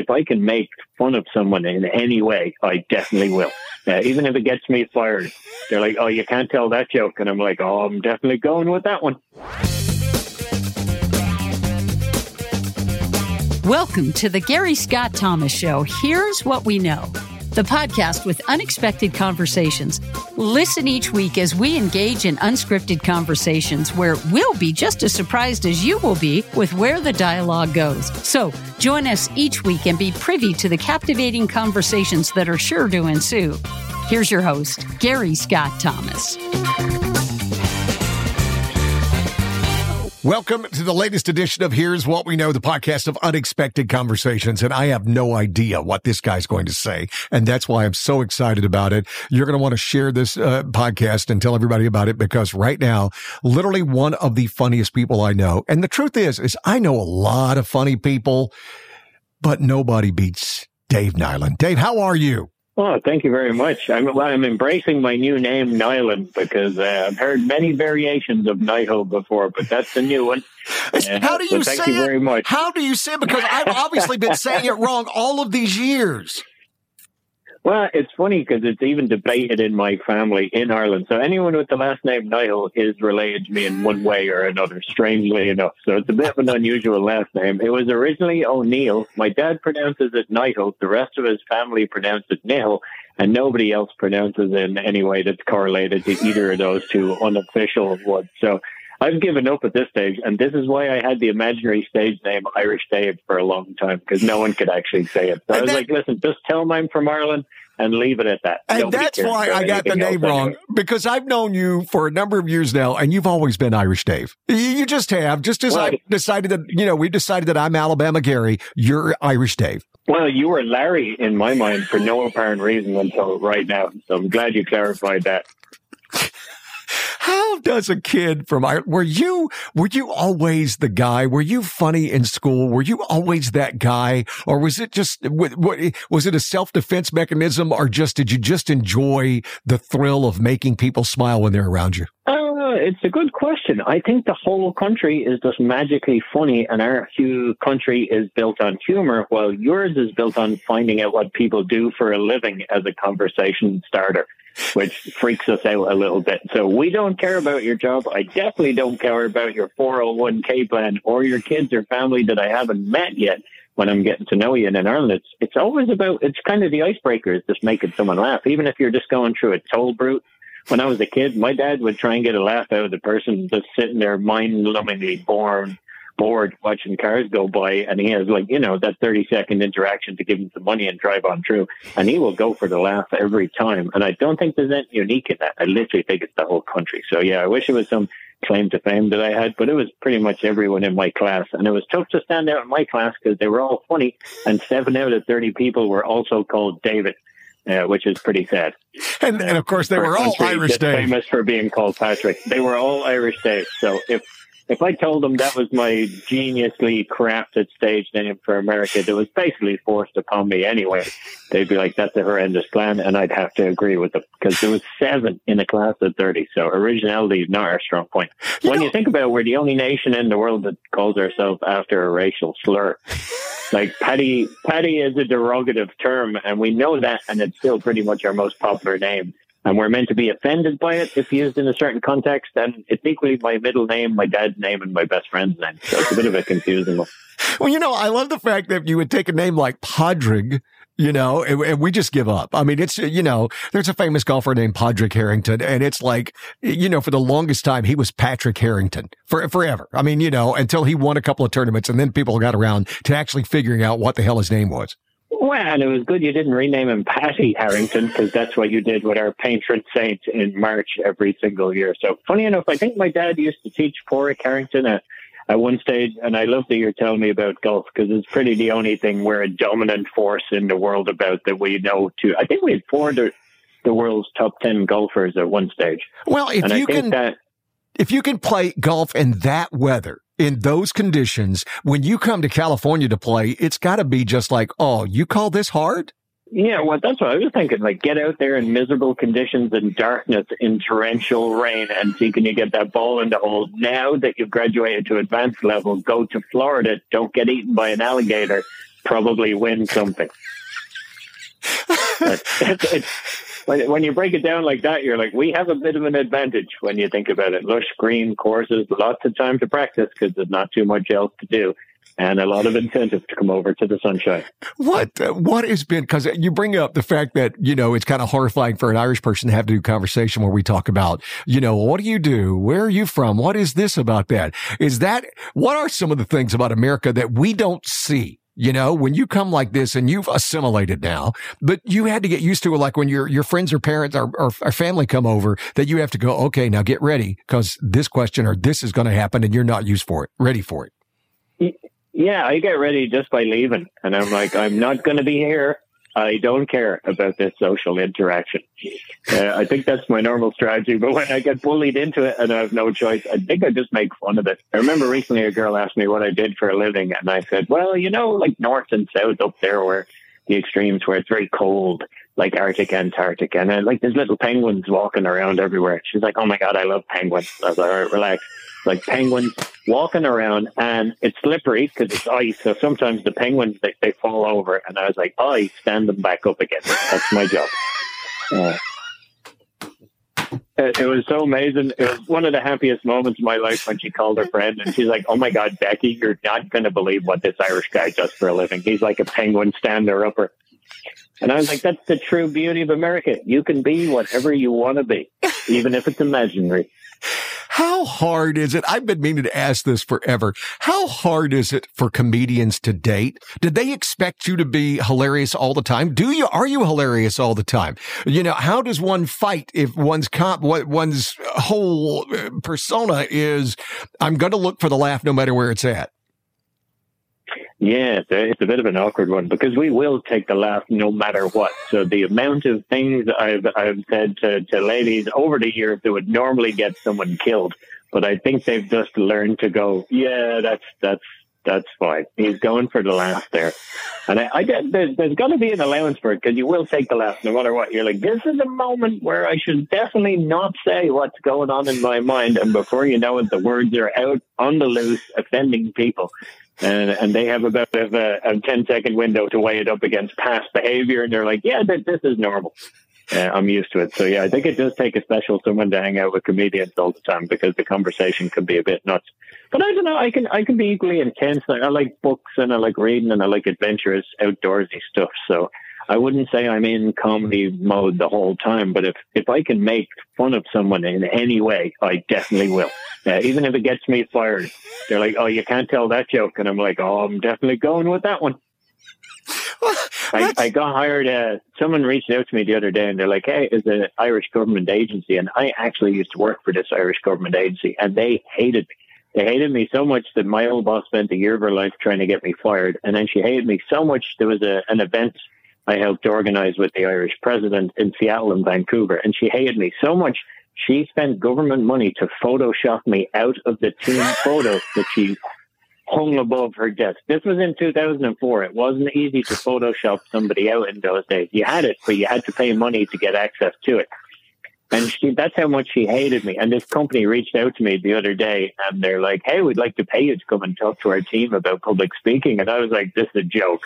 if I can make fun of someone in any way, I definitely will. Uh, even if it gets me fired, they're like, "Oh, you can't tell that joke," and I'm like, "Oh, I'm definitely going with that one." Welcome to the Gary Scott Thomas Show. Here's what we know the podcast with unexpected conversations. Listen each week as we engage in unscripted conversations where we'll be just as surprised as you will be with where the dialogue goes. So join us each week and be privy to the captivating conversations that are sure to ensue. Here's your host, Gary Scott Thomas. Welcome to the latest edition of Here's What We Know, the podcast of unexpected conversations. And I have no idea what this guy's going to say. And that's why I'm so excited about it. You're going to want to share this uh, podcast and tell everybody about it because right now, literally one of the funniest people I know. And the truth is, is I know a lot of funny people, but nobody beats Dave Nyland. Dave, how are you? Oh, thank you very much. I'm, I'm embracing my new name, Nyland, because uh, I've heard many variations of Nihill before, but that's the new one. Uh, how do you so say thank it? You very much. How do you say it? Because I've obviously been saying it wrong all of these years. Well, it's funny because it's even debated in my family in Ireland. So anyone with the last name Niall is related to me in one way or another, strangely enough. So it's a bit of an unusual last name. It was originally O'Neill. My dad pronounces it Niall. The rest of his family pronounce it Niall. And nobody else pronounces it in any way that's correlated to either of those two unofficial ones. So I've given up at this stage, and this is why I had the imaginary stage name Irish Dave for a long time because no one could actually say it. So I was like, listen, just tell them I'm from Ireland and leave it at that. And Nobody that's why I got the name wrong anyway. because I've known you for a number of years now, and you've always been Irish Dave. You just have. Just as well, I decided that, you know, we decided that I'm Alabama Gary, you're Irish Dave. Well, you were Larry in my mind for no apparent reason until right now. So I'm glad you clarified that. How does a kid from Ireland, were you, were you always the guy? Were you funny in school? Were you always that guy? Or was it just, was it a self-defense mechanism or just, did you just enjoy the thrill of making people smile when they're around you? Uh, it's a good question. I think the whole country is just magically funny, and our country is built on humor, while yours is built on finding out what people do for a living as a conversation starter which freaks us out a little bit. So we don't care about your job. I definitely don't care about your 401k plan or your kids or family that I haven't met yet when I'm getting to know you. And in Ireland, it's, it's always about, it's kind of the icebreaker is just making someone laugh. Even if you're just going through a toll brute. When I was a kid, my dad would try and get a laugh out of the person just sitting there mind-numbingly bored bored watching cars go by and he has like, you know, that 30 second interaction to give him some money and drive on through. And he will go for the laugh every time. And I don't think there's anything unique in that. I literally think it's the whole country. So yeah, I wish it was some claim to fame that I had, but it was pretty much everyone in my class. And it was tough to stand out in my class because they were all funny. And seven out of 30 people were also called David. Uh, which is pretty sad. And, and of course, they were all Irish Dave. Famous for being called Patrick. They were all Irish Dave. So if if I told them that was my geniusly crafted stage name for America that was basically forced upon me anyway, they'd be like, that's a horrendous plan. And I'd have to agree with them because there was seven in a class of 30. So originality is not our strong point. You when know, you think about it, we're the only nation in the world that calls ourselves after a racial slur. Like Paddy, Paddy is a derogative term and we know that and it's still pretty much our most popular name and we're meant to be offended by it if used in a certain context. And it's equally my middle name, my dad's name, and my best friend's name. So it's a bit of a confusing one. Well, you know, I love the fact that you would take a name like Padraig, you know, and, and, we just give up. I mean, it's, you know, there's a famous golfer named Padraig Harrington, and it's like, you know, for the longest time, he was Patrick Harrington for forever. I mean, you know, until he won a couple of tournaments, and then people got around to actually figuring out what the hell his name was. Well, and it was good you didn't rename him Patty Harrington because that's what you did with our patron saint in March every single year. So funny enough, I think my dad used to teach Padraig Harrington at, at one stage, and I love that you're telling me about golf because it's pretty the only thing we're a dominant force in the world about that we know to. I think we had four of the, the world's top ten golfers at one stage. Well, if and you can. That, if you can play golf in that weather, in those conditions, when you come to California to play, it's got to be just like, oh, you call this hard? Yeah, well, that's what I was thinking. Like, get out there in miserable conditions and darkness, in torrential rain, and see can you get that ball in the hole. Now that you've graduated to advanced level, go to Florida. Don't get eaten by an alligator. probably win something. it's, it's, when, when you break it down like that, you're like, we have a bit of an advantage when you think about it. Lush green courses, lots of time to practice because there's not too much else to do and a lot of incentive to come over to the sunshine. What what has been because you bring up the fact that you know it's kind of horrifying for an Irish person to have to do conversation where we talk about you know what do you do, where are you from, what is this about that? Is that what are some of the things about America that we don't see? You know, when you come like this and you've assimilated now, but you had to get used to it. Like when your, your friends or parents or, or, or family come over that you have to go, okay, now get ready because this question or this is going to happen and you're not used for it, ready for it. Yeah, I get ready just by leaving. And I'm like, I'm not going to be here. I don't care about this social interaction. Uh, I think that's my normal strategy. But when I get bullied into it and I have no choice, I think I just make fun of it. I remember recently a girl asked me what I did for a living. And I said, well, you know, like north and south up there where the extremes where it's very cold, like Arctic, Antarctic. And uh, like there's little penguins walking around everywhere. She's like, oh my God, I love penguins. I was like, all right, relax like penguins walking around and it's slippery because it's ice. So sometimes the penguins, they, they fall over and I was like, I stand them back up again. That's my job. Uh, it, it, was so amazing. It was one of the happiest moments of my life when she called her friend and she's like, Oh my God, Becky, you're not going to believe what this Irish guy does for a living. He's like a penguin stander upper. And I was like, that's the true beauty of America. You can be whatever you want to be, even if it's imaginary. How hard is it? I've been meaning to ask this forever. How hard is it for comedians to date? Did they expect you to be hilarious all the time? Do you, are you hilarious all the time? You know, how does one fight if one's comp, what one's whole persona is, I'm going to look for the laugh no matter where it's at? Yeah, uh, it's a bit of an awkward one because we will take the laugh no matter what. So the amount of things I've I've said to, to ladies over the years that would normally get someone killed, but I think they've just learned to go, yeah, that's that's that's fine. He's going for the laugh there, and I, I there's, there's got to be an allowance for it because you will take the laugh no matter what. You're like, this is a moment where I should definitely not say what's going on in my mind, and before you know it, the words are out on the loose, offending people and and they have about a, a 10 second window to weigh it up against past behavior, and they're like, yeah, th- this is normal. Uh, I'm used to it. So yeah, I think it does take a special someone to hang out with comedians all the time because the conversation can be a bit nuts. But I don't know. I can I can be equally intense. I, I like books and I like reading and I like adventurous outdoorsy stuff. So I wouldn't say I'm in comedy mode the whole time, but if, if I can make fun of someone in any way, I definitely will. Uh, even if it gets me fired, they're like, "Oh, you can't tell that joke," and I'm like, "Oh, I'm definitely going with that one." I, I, got hired. Uh, someone reached out to me the other day, and they're like, "Hey, is an Irish government agency?" And I actually used to work for this Irish government agency, and they hated me. They hated me so much that my old boss spent a year of her life trying to get me fired, and then she hated me so much. There was a, an event I helped organize with the Irish president in Seattle and Vancouver, and she hated me so much she spent government money to Photoshop me out of the team photo that she hung above her desk. This was in 2004. It wasn't easy to Photoshop somebody out in those days. You had it, but you had to pay money to get access to it. And she, that's how much she hated me. And this company reached out to me the other day and they're like, Hey, we'd like to pay you to come and talk to our team about public speaking. And I was like, this is a joke.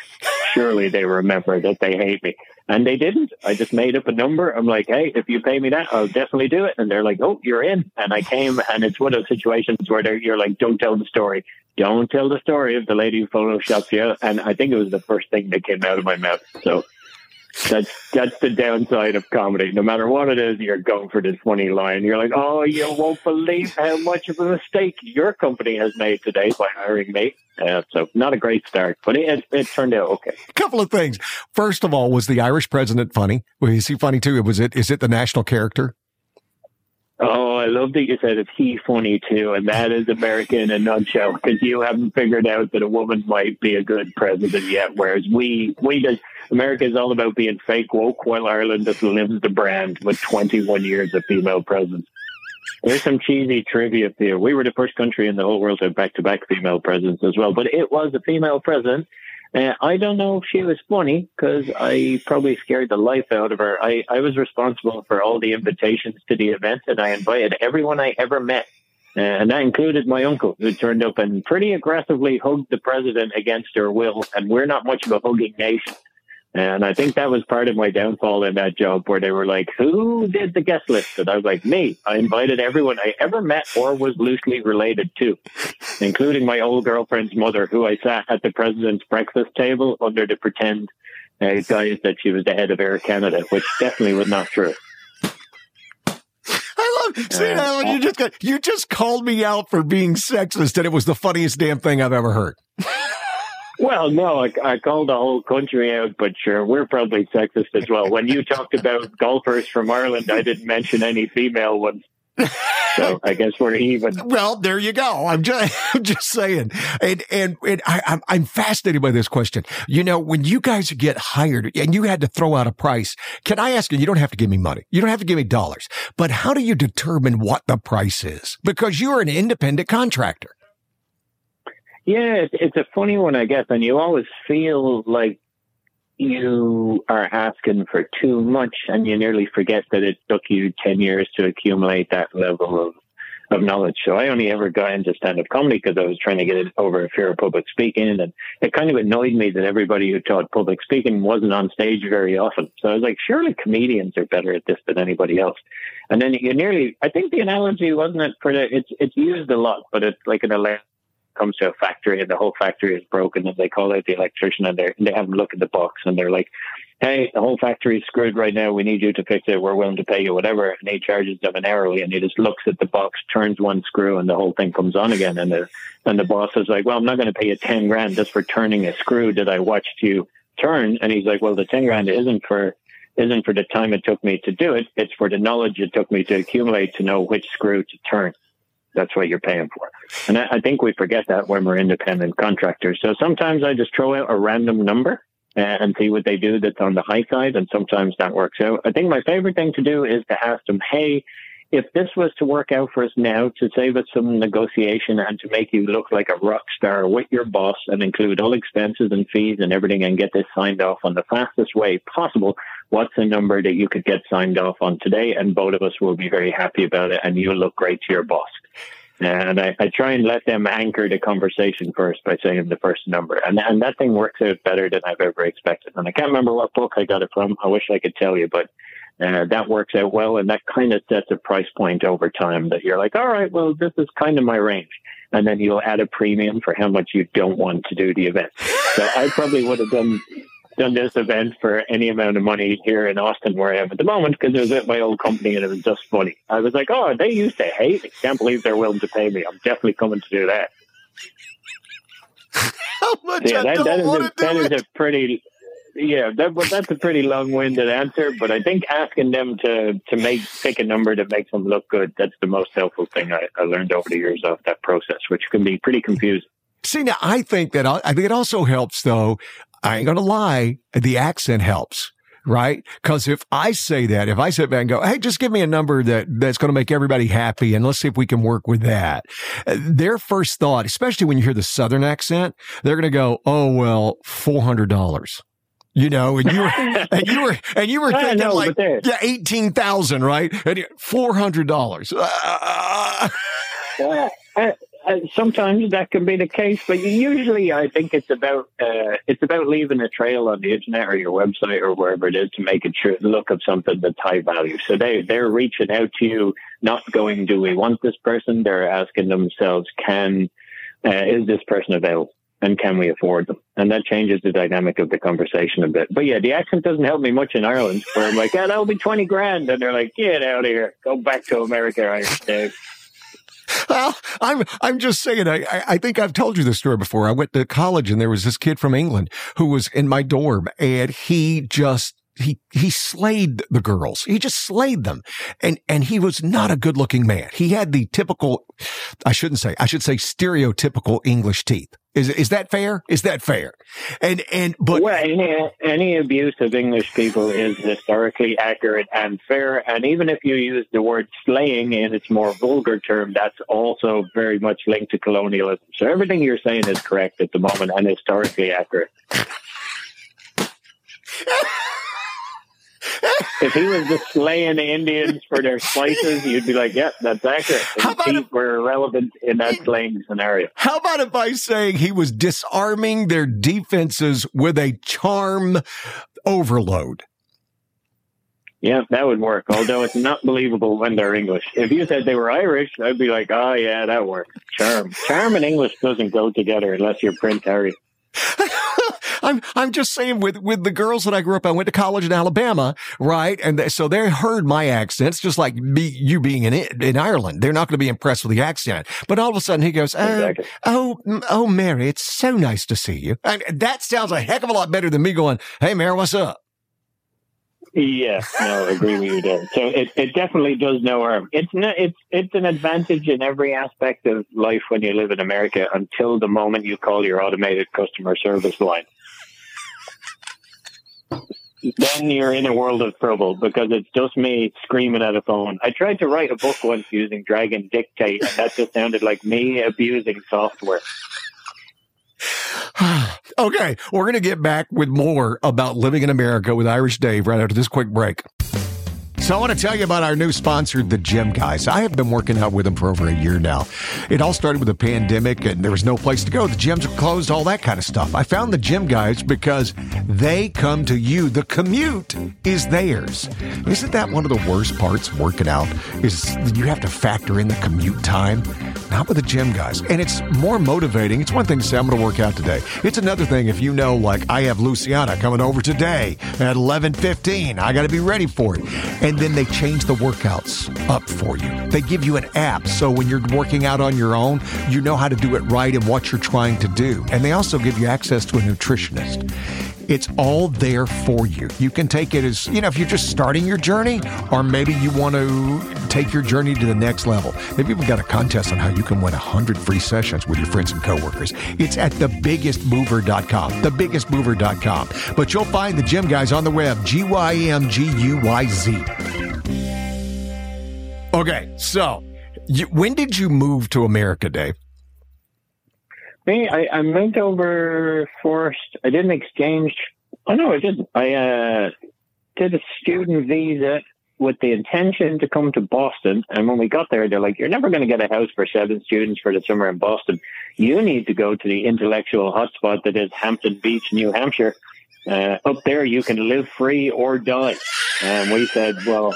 Surely they remember that they hate me. And they didn't. I just made up a number. I'm like, Hey, if you pay me that, I'll definitely do it. And they're like, Oh, you're in. And I came and it's one of those situations where you're like, don't tell the story. Don't tell the story of the lady who photoshopped you. And I think it was the first thing that came out of my mouth. So that's that's the downside of comedy. No matter what it is, you're going for this funny line. You're like, oh, you won't believe how much of a mistake your company has made today by hiring me. Uh, so not a great start, but it, it turned out okay. A couple of things. First of all, was the Irish president funny? Was he funny too? Was it is it the national character? I love that you said it's he funny too, and that is America in a nutshell. Because you haven't figured out that a woman might be a good president yet, whereas we we just America is all about being fake woke, while Ireland just lives the brand with 21 years of female presidents. There's some cheesy trivia here. We were the first country in the whole world to have back-to-back female presidents as well, but it was a female president uh, I don't know if she was funny because I probably scared the life out of her. I, I was responsible for all the invitations to the event and I invited everyone I ever met Uh, and that included my uncle, who turned up and pretty aggressively hugged the president against her will. And we're not much of a hugging nation. And I think that was part of my downfall in that job where they were like, who did the guest list? And I was like, me. I invited everyone I ever met or was loosely related to, including my old girlfriend's mother, who I sat at the president's breakfast table under the pretend uh, guise that she was the head of Air Canada, which definitely was not true. I love see uh, Alan, you just got, you just called me out for being sexist, and it was the funniest damn thing I've ever heard. Well, no, I, I, called the whole country out, but sure, we're probably sexist as well. When you talked about golfers from Ireland, I didn't mention any female ones. so I guess we're even. Well, there you go. I'm just, I'm just saying, and and, and I, I'm I'm fascinated by this question. You know, when you guys get hired and you had to throw out a price, can I ask you? You don't have to give me money. You don't have to give me dollars. But how do you determine what the price is? Because you're an independent contractor. Yeah, it's, a funny one, I guess, and you always feel like you are asking for too much, and you nearly forget that it took you ten years to accumulate that level of of knowledge. So I only ever got into stand up comedy because I was trying to get over a fear of public speaking. And it kind of annoyed me that everybody who taught public speaking wasn't on stage very often. So I was like, surely comedians are better at this than anybody else. And then you nearly, I think the analogy wasn't it for the, it's, it's used a lot, but it's like an comes to a factory and the whole factory is broken and they call out the electrician and they they have them look at the box and they're like, Hey, the whole factory is screwed right now. We need you to fix it. We're willing to pay you whatever. And he charges them an hourly and he just looks at the box, turns one screw and the whole thing comes on again. And the, and the boss is like, well, I'm not going to pay you 10 grand just for turning a screw that I watched you turn. And he's like, well, the 10 grand isn't for, isn't for the time it took me to do it. It's for the knowledge it took me to accumulate to know which screw to turn. That's what you're paying for. And I, I think we forget that when we're independent contractors. So sometimes I just throw out a random number and see what they do that's on the high side. And sometimes that works out. I think my favorite thing to do is to ask them, Hey, if this was to work out for us now to save us some negotiation and to make you look like a rock star with your boss and include all expenses and fees and everything and get this signed off on the fastest way possible, what's a number that you could get signed off on today? And both of us will be very happy about it and you'll look great to your boss. And I, I, try and let them anchor the conversation first by saying the first number. And, and that thing works out better than I've ever expected. And I can't remember what book I got it from. I wish I could tell you, but uh, that works out well. And that kind of sets a price point over time that you're like, all right, well, this is kind of my range. And then you'll add a premium for how much you don't want to do the event. So I probably would have done done this event for any amount of money here in Austin where I am at the moment because it was at my old company and it was just funny. I was like, oh, they used to hate me. Can't believe they're willing to pay me. I'm definitely coming to do that. How much yeah, that, that, is a, that is a pretty yeah, that, that's a pretty long-winded answer, but I think asking them to to make pick a number that makes them look good that's the most helpful thing I, I learned over the years of that process, which can be pretty confusing. See, now I think that I think it also helps, though. I ain't gonna lie, the accent helps right? Because if I say that, if I sit back and go, "Hey, just give me a number that that's going to make everybody happy, and let's see if we can work with that," their first thought, especially when you hear the Southern accent, they're going to go, "Oh well, four hundred dollars." You know, and you were, and you were, and you were thinking know, like, yeah, eighteen thousand, right? And four hundred dollars. Uh, uh, sometimes that can be the case, but usually I think it's about uh, it's about leaving a trail on the internet or your website or wherever it is to make it sure look of something that's high value. So they they're reaching out to you, not going, "Do we want this person?" They're asking themselves, "Can uh, is this person available?" And can we afford them? And that changes the dynamic of the conversation a bit. But yeah, the accent doesn't help me much in Ireland, where I'm like, yeah, that'll be 20 grand. And they're like, get out of here. Go back to America, Irish Dave. Well, I'm I'm just saying. I I think I've told you this story before. I went to college and there was this kid from England who was in my dorm, and he just he he slayed the girls. He just slayed them, and and he was not a good looking man. He had the typical, I shouldn't say, I should say stereotypical English teeth. Is is that fair? Is that fair? And and but well, any, any abuse of English people is historically accurate and fair. And even if you use the word slaying in its more vulgar term, that's also very much linked to colonialism. So everything you're saying is correct at the moment and historically accurate. If he was just slaying the Indians for their slices, you'd be like, yeah, that's accurate. How about Teeth if- were irrelevant in that slaying scenario. How about if I saying he was disarming their defenses with a charm overload? Yeah, that would work. Although it's not believable when they're English. If you said they were Irish, I'd be like, oh yeah, that works. Charm, charm, and English doesn't go together unless you're Prince Harry. I'm I'm just saying with with the girls that I grew up, I went to college in Alabama, right? And they, so they heard my accents, just like me, you being in in Ireland. They're not going to be impressed with the accent. But all of a sudden, he goes, "Oh, Exactly. oh, oh, Mary, it's so nice to see you." And that sounds a heck of a lot better than me going, "Hey, Mary, what's up?" Yeah, no, I agree with you there. So it, it definitely does no harm. It's not, it's it's an advantage in every aspect of life when you live in America until the moment you call your automated customer service line. Then you're in a world of trouble because it's just me screaming at a phone. I tried to write a book once using Dragon Dictate, and that just sounded like me abusing software. okay, we're going to get back with more about living in America with Irish Dave right after this quick break. So I want to tell you about our new sponsor, the Gym Guys. I have been working out with them for over a year now. It all started with the pandemic and there was no place to go. The gyms were closed, all that kind of stuff. I found the Gym Guys because they come to you. The commute is theirs. Isn't that one of the worst parts working out is you have to factor in the commute time? Not with the Gym Guys. And it's more motivating. It's one thing to say, I'm going to work out today. It's another thing if you know, like, I have Luciana coming over today at 11.15. I got to be ready for it. And then they change the workouts up for you. They give you an app. So when you're working out on your own, you know how to do it right and what you're trying to do. And they also give you access to a nutritionist. It's all there for you. You can take it as, you know, if you're just starting your journey, or maybe you want to take your journey to the next level. They've got a contest on how you can win 100 free sessions with your friends and coworkers. It's at thebiggestmover.com, thebiggestmover.com. But you'll find the gym guys on the web, G Y M G U Y Z. Okay, so you, when did you move to America, Dave? Me, I, I moved over first. I didn't exchange. Oh no, I didn't. I uh, did a student visa with the intention to come to Boston. And when we got there, they're like, "You're never going to get a house for seven students for the summer in Boston. You need to go to the intellectual hotspot that is Hampton Beach, New Hampshire. Uh, up there, you can live free or die." And we said, "Well."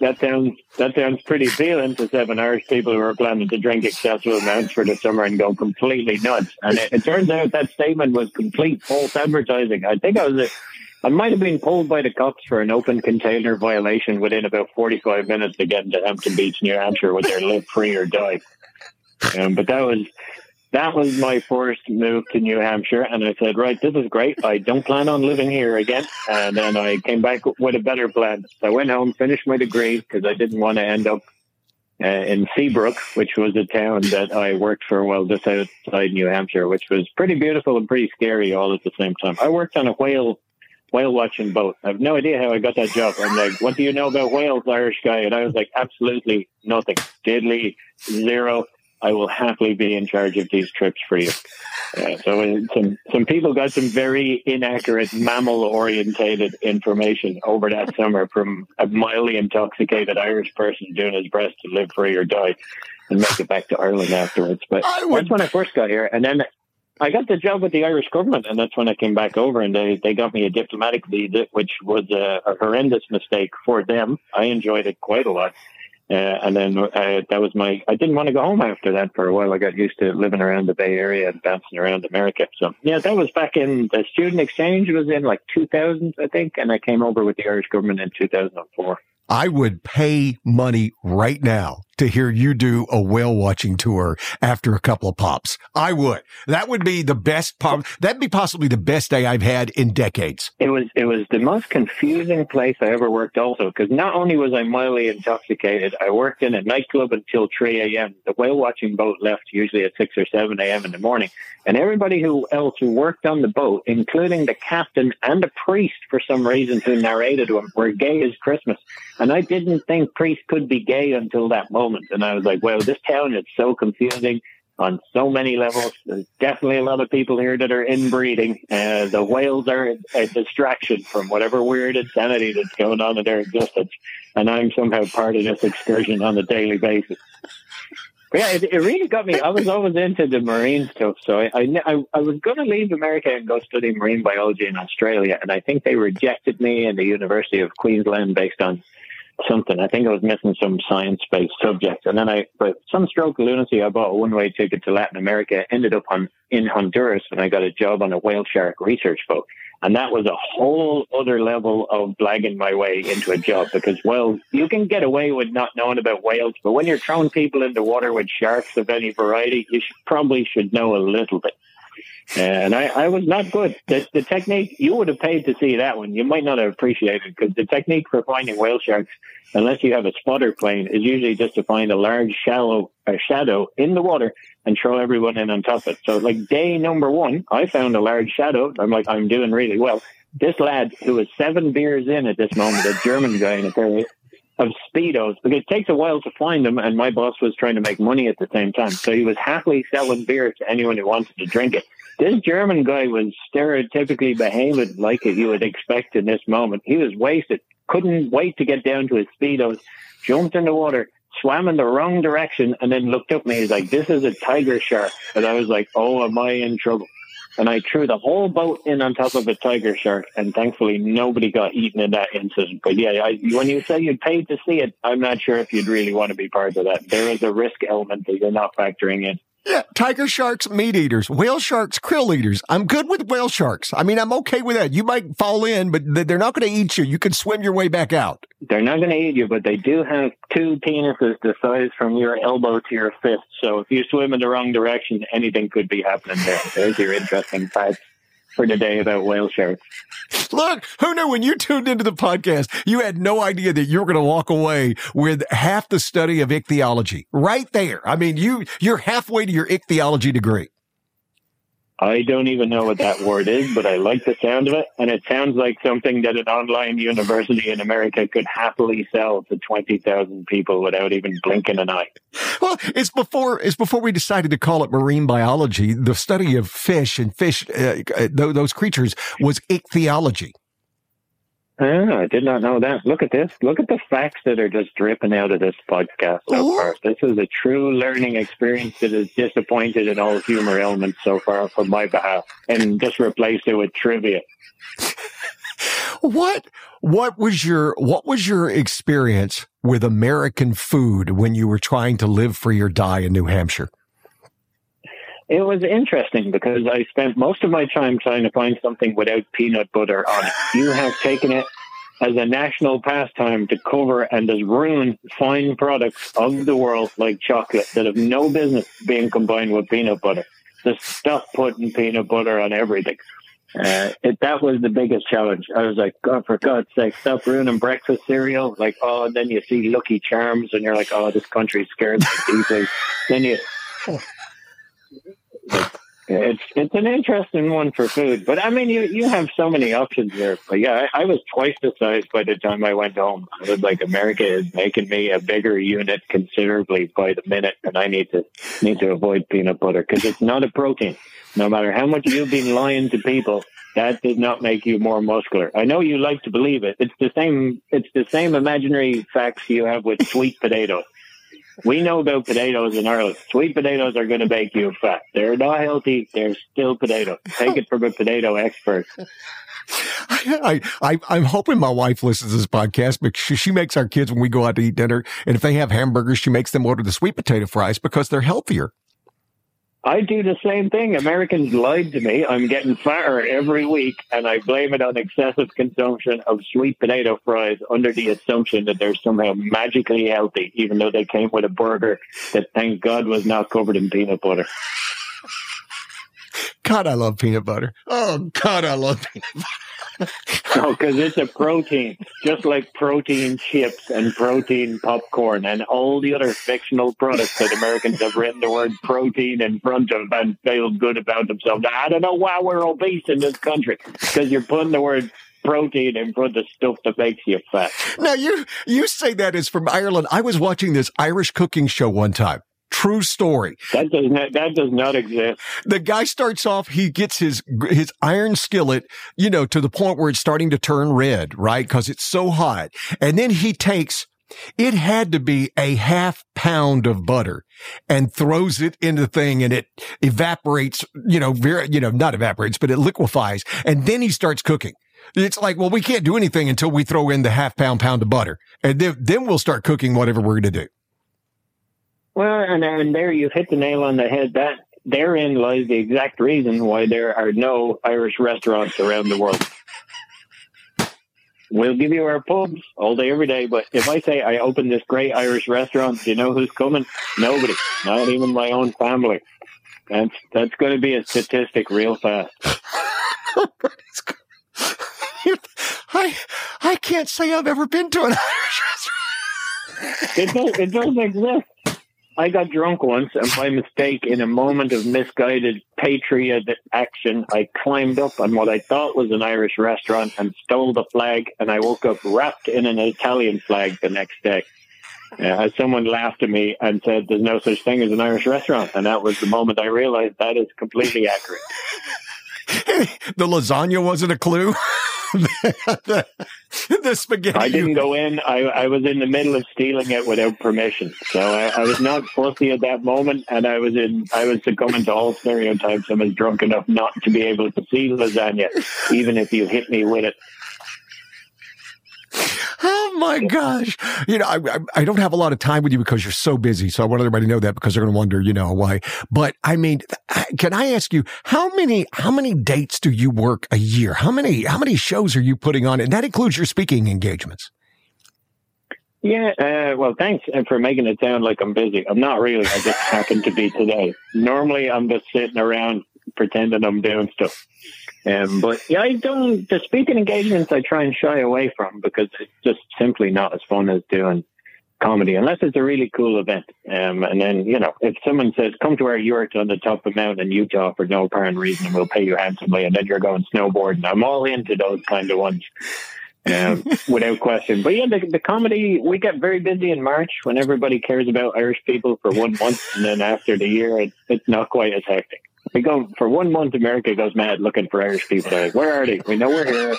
That sounds that sounds pretty appealing to seven Irish people who are planning to drink excessive amounts for the summer and go completely nuts. And it, it turns out that statement was complete false advertising. I think I was a, I might have been pulled by the cops for an open container violation within about forty five minutes to get to Hampton Beach, New Hampshire, with their live free or die. Um, but that was that was my first move to New Hampshire, and I said, right, this is great. I don't plan on living here again. And then I came back with a better plan. So I went home, finished my degree because I didn't want to end up uh, in Seabrook, which was a town that I worked for while just outside New Hampshire, which was pretty beautiful and pretty scary all at the same time. I worked on a whale whale watching boat. I have no idea how I got that job. I'm like, what do you know about whales, Irish guy? And I was like, absolutely nothing. Diddly, zero. I will happily be in charge of these trips for you. Uh, so uh, some some people got some very inaccurate mammal orientated information over that summer from a mildly intoxicated Irish person doing his best to live free or die and make it back to Ireland afterwards. But would- that's when I first got here, and then I got the job with the Irish government, and that's when I came back over, and they they got me a diplomatic visa, which was a, a horrendous mistake for them. I enjoyed it quite a lot. Uh, and then uh, that was my. I didn't want to go home after that for a while. I got used to living around the Bay Area and bouncing around America. So yeah, that was back in the student exchange was in like 2000, I think, and I came over with the Irish government in 2004. I would pay money right now to hear you do a whale watching tour after a couple of pops. I would. That would be the best pop. That'd be possibly the best day I've had in decades. It was it was the most confusing place I ever worked. Also, because not only was I mildly intoxicated, I worked in a nightclub until 3 a.m. The whale watching boat left usually at 6 or 7 a.m. in the morning, and everybody who else who worked on the boat, including the captain and the priest, for some reason who narrated to him, were gay as Christmas. And I didn't think priests could be gay until that moment. And I was like, well, this town is so confusing. on so many levels. There's definitely a lot of people here that are inbreeding. Uh, the whales are a distraction from whatever weird insanity that's going on in their existence. And I'm somehow part of this excursion on a daily basis. But yeah, it, it, really got me. I was always into the marine stuff, so I I, I was going to leave America and go study marine biology in Australia, and I think they rejected me in the University of Queensland based on something. I think I was missing some science based subject. And then I, but some stroke of lunacy, I bought a one way ticket to Latin America, ended up on in Honduras, and I got a job on a whale shark research boat. And that was a whole other level of blagging my way into a job because, well, you can get away with not knowing about whales, but when you're throwing people into water with sharks of any variety, you should, probably should know a little bit. And I, I was not good. The, the technique, you would have paid to see that one. You might not have appreciated because the technique for finding whale sharks, unless you have a spotter plane, is usually just to find a large shallow a shadow in the water and throw everyone in on top of it. So like day number one, I found a large shadow. I'm like, I'm doing really well. This lad who was seven beers in at this moment, a German guy in a pair of speedos, because it takes a while to find them, and my boss was trying to make money at the same time. So he was happily selling beer to anyone who wanted to drink it. This German guy was stereotypically behaving like you would expect in this moment. He was wasted, couldn't wait to get down to his speedos, jumped in the water, swam in the wrong direction, and then looked up at me. He's like, "This is a tiger shark," and I was like, "Oh, am I in trouble?" And I threw the whole boat in on top of a tiger shark, and thankfully nobody got eaten in that incident. But yeah, I, when you say you'd pay to see it, I'm not sure if you'd really want to be part of that. There is a risk element that you're not factoring in. Yeah, tiger sharks, meat eaters, whale sharks, krill eaters. I'm good with whale sharks. I mean, I'm okay with that. You might fall in, but they're not going to eat you. You can swim your way back out. They're not going to eat you, but they do have two penises the size from your elbow to your fist. So if you swim in the wrong direction, anything could be happening there. There's your interesting fact for today about whale sharks. Look, who knew when you tuned into the podcast, you had no idea that you were going to walk away with half the study of ichthyology right there. I mean, you, you're halfway to your ichthyology degree. I don't even know what that word is, but I like the sound of it. And it sounds like something that an online university in America could happily sell to 20,000 people without even blinking an eye. Well, it's before, it's before we decided to call it marine biology. The study of fish and fish, uh, uh those creatures was ichthyology. Ah, I did not know that. Look at this. Look at the facts that are just dripping out of this podcast so far. This is a true learning experience that is disappointed in all humor elements so far from my behalf and just replaced it with trivia. what what was your what was your experience with American food when you were trying to live free or die in New Hampshire? It was interesting because I spent most of my time trying to find something without peanut butter on it. You have taken it as a national pastime to cover and just ruin fine products of the world like chocolate that have no business being combined with peanut butter. Just stop putting peanut butter on everything. Uh, it, that was the biggest challenge. I was like, God, for God's sake, stop ruining breakfast cereal. Like, oh, and then you see Lucky Charms and you're like, oh, this country's scared. Then you, it's it's an interesting one for food, but I mean, you you have so many options there. But yeah, I, I, was twice the size by the time I went home. I was like, America is making me a bigger unit considerably by the minute, and I need to need to avoid peanut butter because it's not a protein. No matter how much you've been lying to people, that does not make you more muscular. I know you like to believe it. It's the same. It's the same imaginary facts you have with sweet potatoes we know about potatoes in Ireland. Sweet potatoes are going to make you fat. They're not healthy. They're still potatoes. Take it from a potato expert. I, I'm hoping my wife listens to this podcast because she makes our kids when we go out to eat dinner. And if they have hamburgers, she makes them order the sweet potato fries because they're healthier. I do the same thing. Americans lied to me. I'm getting fatter every week, and I blame it on excessive consumption of sweet potato fries under the assumption that they're somehow magically healthy, even though they came with a burger that, thank God, was not covered in peanut butter. God, I love peanut butter. Oh, God, I love peanut butter oh, because it's a protein, just like protein chips and protein popcorn and all the other fictional products that Americans have written the word protein in front of and feel good about themselves. I don't know why we're obese in this country because you're putting the word protein in front of stuff that makes you fat. Now you you say that is from Ireland. I was watching this Irish cooking show one time True story. That does not that does not exist. The guy starts off, he gets his his iron skillet, you know, to the point where it's starting to turn red, right? Because it's so hot. And then he takes it had to be a half pound of butter and throws it in the thing and it evaporates, you know, very, you know, not evaporates, but it liquefies. And then he starts cooking. It's like, well, we can't do anything until we throw in the half pound pound of butter. And then, then we'll start cooking whatever we're going to do. Well, and, and there you hit the nail on the head. That therein lies the exact reason why there are no Irish restaurants around the world. We'll give you our pubs all day, every day. But if I say I open this great Irish restaurant, do you know who's coming? Nobody, not even my own family. That's that's going to be a statistic real fast. I I can't say I've ever been to an Irish restaurant. it does it doesn't exist. I got drunk once, and by mistake, in a moment of misguided patriot action, I climbed up on what I thought was an Irish restaurant and stole the flag, and I woke up wrapped in an Italian flag the next day. Uh, someone laughed at me and said, "There's no such thing as an Irish restaurant," and that was the moment I realized that is completely accurate. the lasagna wasn't a clue. the, the, spaghetti. I didn't go in. I, I was in the middle of stealing it without permission. So I, I, was not fussy at that moment, and I was in. I was succumbing to all stereotypes. I was drunk enough not to be able to see lasagna, even if you hit me with it. Oh my gosh. You know, I, I don't have a lot of time with you because you're so busy. So I want everybody to know that because they're going to wonder, you know, why. But I mean, can I ask you how many, how many dates do you work a year? How many, how many shows are you putting on? And that includes your speaking engagements. Yeah, uh, well, thanks for making it sound like I'm busy. I'm not really. I just happen to be today. Normally, I'm just sitting around pretending I'm doing stuff. Um, but yeah, I don't, the speaking engagements I try and shy away from because it's just simply not as fun as doing comedy unless it's a really cool event. Um, and then, you know, if someone says, come to our yurt on the top of a mountain in Utah for no apparent reason and we'll pay you handsomely and then you're going snowboarding, I'm all into those kind of ones. Um, without question. But yeah, the, the comedy, we get very busy in March when everybody cares about Irish people for one month. And then after the year, it, it's not quite as hectic. We go for one month. America goes mad looking for Irish people. Like, Where are they? We know we're here.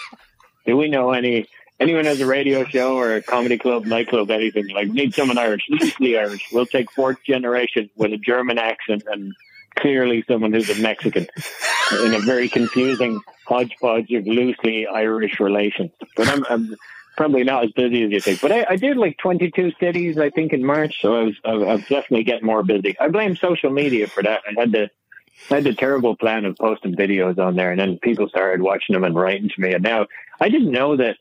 Do we know any? Anyone has a radio show or a comedy club, nightclub, anything like need someone Irish, loosely Irish. We'll take fourth generation with a German accent and clearly someone who's a Mexican in a very confusing hodgepodge of loosely Irish relations. But I'm, I'm probably not as busy as you think. But I, I, did like 22 cities, I think, in March. So I was, I was definitely getting more busy. I blame social media for that. I had to I had a terrible plan of posting videos on there, and then people started watching them and writing to me. And now I didn't know that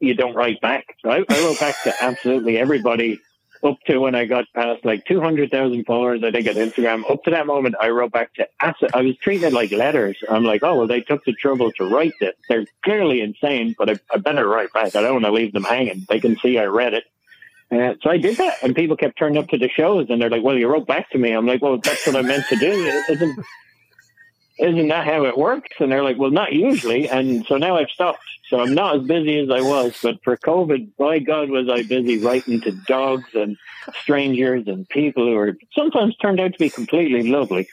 you don't write back. So I, I wrote back to absolutely everybody up to when I got past like 200,000 followers, I think, on Instagram. Up to that moment, I wrote back to, I was treating it like letters. I'm like, oh, well, they took the trouble to write this. They're clearly insane, but I, I better write back. I don't want to leave them hanging. They can see I read it. So I did that, and people kept turning up to the shows, and they're like, "Well, you wrote back to me." I'm like, "Well, that's what I meant to do. Isn't isn't that how it works?" And they're like, "Well, not usually." And so now I've stopped. So I'm not as busy as I was. But for COVID, by God, was I busy writing to dogs and strangers and people who are sometimes turned out to be completely lovely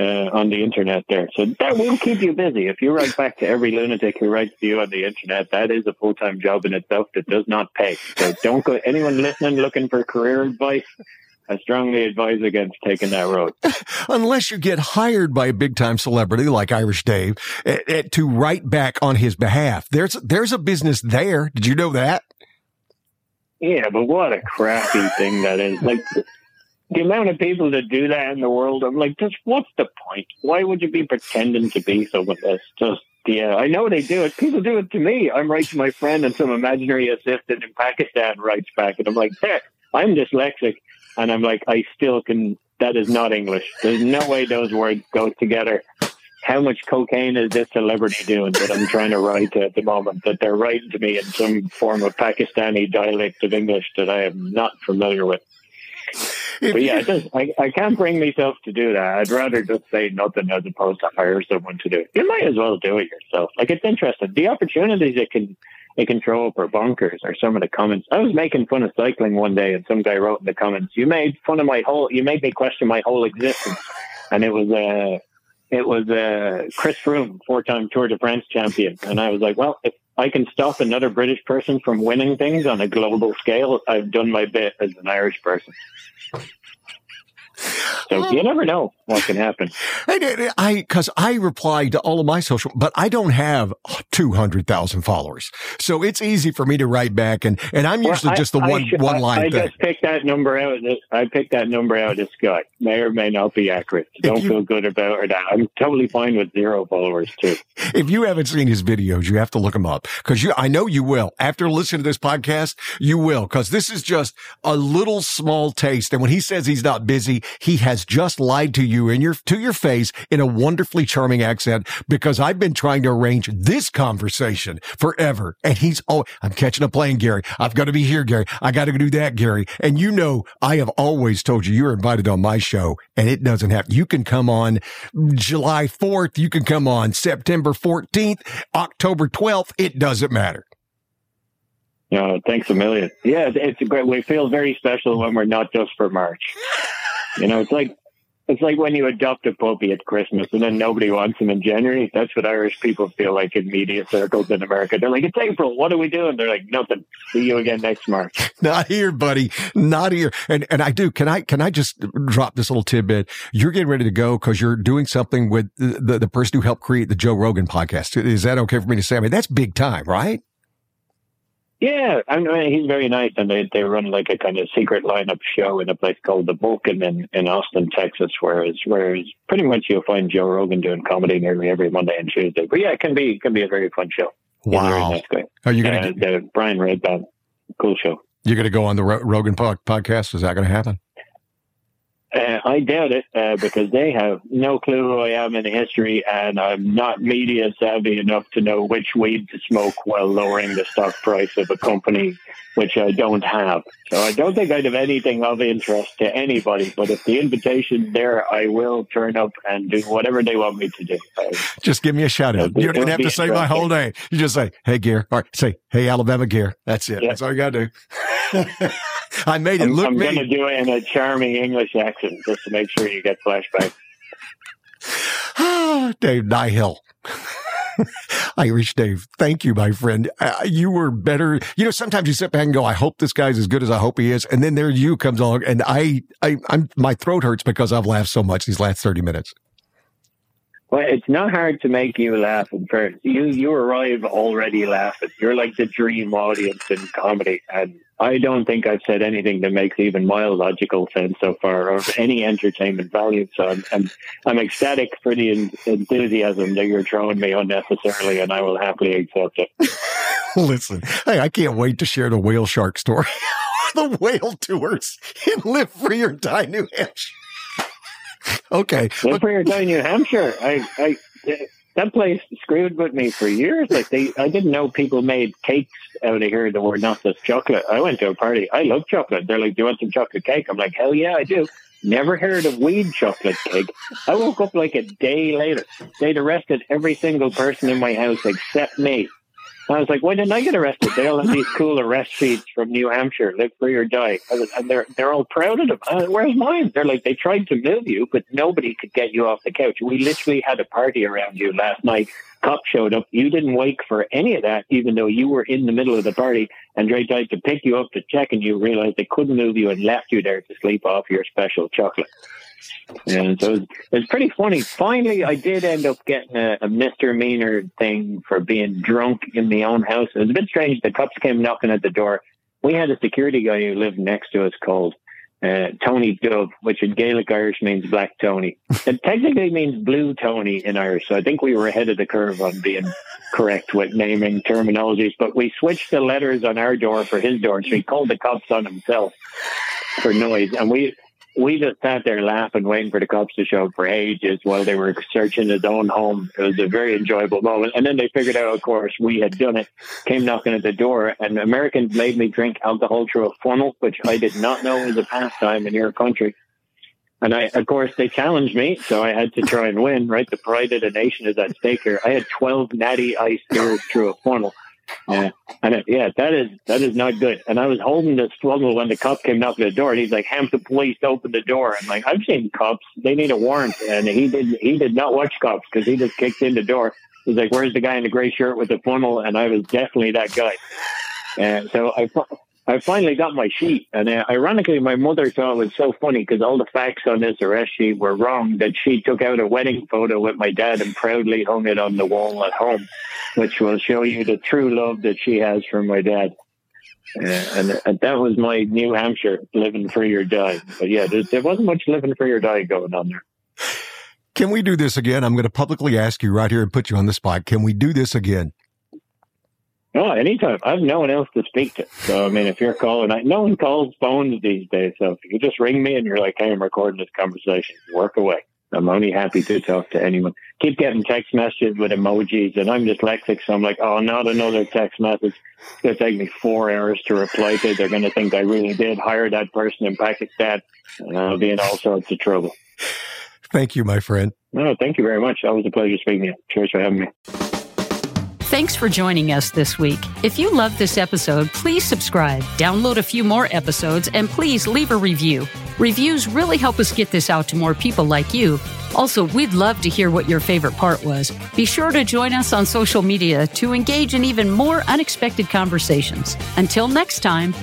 uh, on the internet there. So that will keep you busy. If you write back to every lunatic who writes to you on the internet, that is a full time job in itself that does not pay. So don't go, anyone listening looking for career advice, I strongly advise against taking that road. Unless you get hired by a big time celebrity like Irish Dave uh, uh, to write back on his behalf. There's, there's a business there. Did you know that? Yeah, but what a crappy thing that is. Like, the amount of people that do that in the world, I'm like, just what's the point? Why would you be pretending to be someone that's just yeah, I know they do it. People do it to me. I'm writing to my friend, and some imaginary assistant in Pakistan writes back, and I'm like, there, I'm dyslexic, and I'm like, I still can. That is not English. There's no way those words go together. How much cocaine is this celebrity doing that I'm trying to write at the moment? That they're writing to me in some form of Pakistani dialect of English that I am not familiar with but yeah, just, I, I can't bring myself to do that. I'd rather just say nothing as opposed to hire someone to do it. You might as well do it yourself. Like it's interesting. The opportunities it can it can throw up or bonkers or some of the comments. I was making fun of cycling one day, and some guy wrote in the comments, "You made fun of my whole. You made me question my whole existence." And it was uh, it was uh, Chris Froome, four-time Tour de France champion, and I was like, "Well, if I can stop another British person from winning things on a global scale, I've done my bit as an Irish person." So you never know what can happen. I because I, I replied to all of my social, but I don't have two hundred thousand followers, so it's easy for me to write back, and and I'm usually well, just the I, one should, one line. I thing. just picked that number out. I picked that number out of Scott. May or may not be accurate. Don't you, feel good about it. I'm totally fine with zero followers too. If you haven't seen his videos, you have to look them up because you. I know you will after listening to this podcast. You will because this is just a little small taste. And when he says he's not busy, he has just lied to you in your to your face in a wonderfully charming accent because I've been trying to arrange this conversation forever. And he's oh, I'm catching a plane, Gary. I've got to be here, Gary. I got to do that, Gary. And you know, I have always told you you're invited on my show, and it doesn't happen. You can come on July 4th. You can come on September 14th, October 12th. It doesn't matter. No, thanks a million. Yeah, it's great. We feel very special when we're not just for March. You know, it's like it's like when you adopt a puppy at Christmas and then nobody wants him in January. That's what Irish people feel like in media circles in America. They're like, it's April. What are we doing? They're like, nothing. See you again next March. Not here, buddy. Not here. And and I do. Can I can I just drop this little tidbit? You're getting ready to go because you're doing something with the, the, the person who helped create the Joe Rogan podcast. Is that okay for me to say? I mean, that's big time, right? Yeah, I mean, he's very nice, and they they run like a kind of secret lineup show in a place called the Vulcan in, in Austin, Texas, whereas whereas pretty much you'll find Joe Rogan doing comedy nearly every Monday and Tuesday. But yeah, it can be it can be a very fun show. Wow, nice are you gonna uh, get, Brian Redban, cool show. You're gonna go on the Rogan podcast? Is that gonna happen? I doubt it uh, because they have no clue who I am in history, and I'm not media savvy enough to know which weed to smoke while lowering the stock price of a company, which I don't have. So I don't think I'd have anything of interest to anybody. But if the invitation's there, I will turn up and do whatever they want me to do. just give me a shout out. You don't have to say my whole name. You just say, "Hey, Gear." Right, say, "Hey, Alabama Gear." That's it. Yeah. That's all you got to do. I made it I'm, look. I'm going to do it in a charming English accent just to make sure you get flashback. Dave Nihill. Irish Dave, thank you, my friend. Uh, you were better. You know, sometimes you sit back and go, "I hope this guy's as good as I hope he is," and then there you comes along, and I, I, I'm my throat hurts because I've laughed so much these last thirty minutes. Well, it's not hard to make you laugh at first. You you arrive already laughing. You're like the dream audience in comedy, and I don't think I've said anything that makes even mild logical sense so far, or any entertainment value. So I'm I'm, I'm ecstatic for the enthusiasm that you're throwing me unnecessarily, and I will happily accept it. Listen, hey, I can't wait to share the whale shark story, the whale tours in Live Free or Die, New Hampshire okay. Free or Die, New Hampshire. I, I, that place screwed with me for years. Like they, I didn't know people made cakes out of here that were not just chocolate. I went to a party. I love chocolate. They're like, "Do you want some chocolate cake?" I'm like, "Hell yeah, I do." Never heard of weed chocolate cake. I woke up like a day later. They'd arrested every single person in my house except me. I was like, why didn't I get arrested? They all have these cool arrest sheets from New Hampshire, live free or die. And they're, they're all proud of them. Uh, where's mine? They're like, they tried to move you, but nobody could get you off the couch. We literally had a party around you last night. Cop showed up. You didn't wake for any of that, even though you were in the middle of the party. And they tried to pick you up to check, and you realized they couldn't move you and left you there to sleep off your special chocolate. And so it was, it pretty funny. Finally, I did end up getting a, a, misdemeanor thing for being drunk in my own house. It was a bit strange. The cops came knocking at the door. We had a security guy who lived next to us called uh, Tony Dove, which in Gaelic Irish means Black Tony. It technically means Blue Tony in Irish. So I think we were ahead of the curve on being correct with naming terminologies. But we switched the letters on our door for his door. So he called the cops on himself for noise. And we we just sat there laughing, waiting for the cops to show up for ages while they were searching his own home. It was a very enjoyable moment. And then they figured out, of course, we had done it, came knocking at the door, and Americans made me drink alcohol through a funnel, which I did not know was a pastime in your country. And I, of course, they challenged me, so I had to try and win, right? The pride of the nation is at stake here. I had 12 natty ice beers through a funnel. Yeah. And it, yeah, that is that is not good. And I was holding this struggle when the cop came knocking the door, and he's like, "Have the police open the door." I'm like, "I've seen cops; they need a warrant." And he did he did not watch cops because he just kicked in the door. He's like, "Where's the guy in the gray shirt with the funnel?" And I was definitely that guy. And so I I finally got my sheet, and uh, ironically, my mother thought it was so funny because all the facts on this arrest sheet were wrong. That she took out a wedding photo with my dad and proudly hung it on the wall at home, which will show you the true love that she has for my dad. Uh, and, and that was my New Hampshire living free or die. But yeah, there, there wasn't much living free or die going on there. Can we do this again? I'm going to publicly ask you right here and put you on the spot. Can we do this again? Oh, anytime. I have no one else to speak to. So, I mean, if you're calling, I, no one calls phones these days. So if you just ring me and you're like, hey, I'm recording this conversation, work away. I'm only happy to talk to anyone. Keep getting text messages with emojis, and I'm dyslexic, so I'm like, oh, not another text message. It's going to take me four hours to reply to. They're going to think I really did hire that person in Pakistan, and I'll be in all sorts of trouble. Thank you, my friend. No, thank you very much. Always a pleasure speaking to you. Cheers for having me. Thanks for joining us this week. If you love this episode, please subscribe, download a few more episodes, and please leave a review. Reviews really help us get this out to more people like you. Also, we'd love to hear what your favorite part was. Be sure to join us on social media to engage in even more unexpected conversations. Until next time.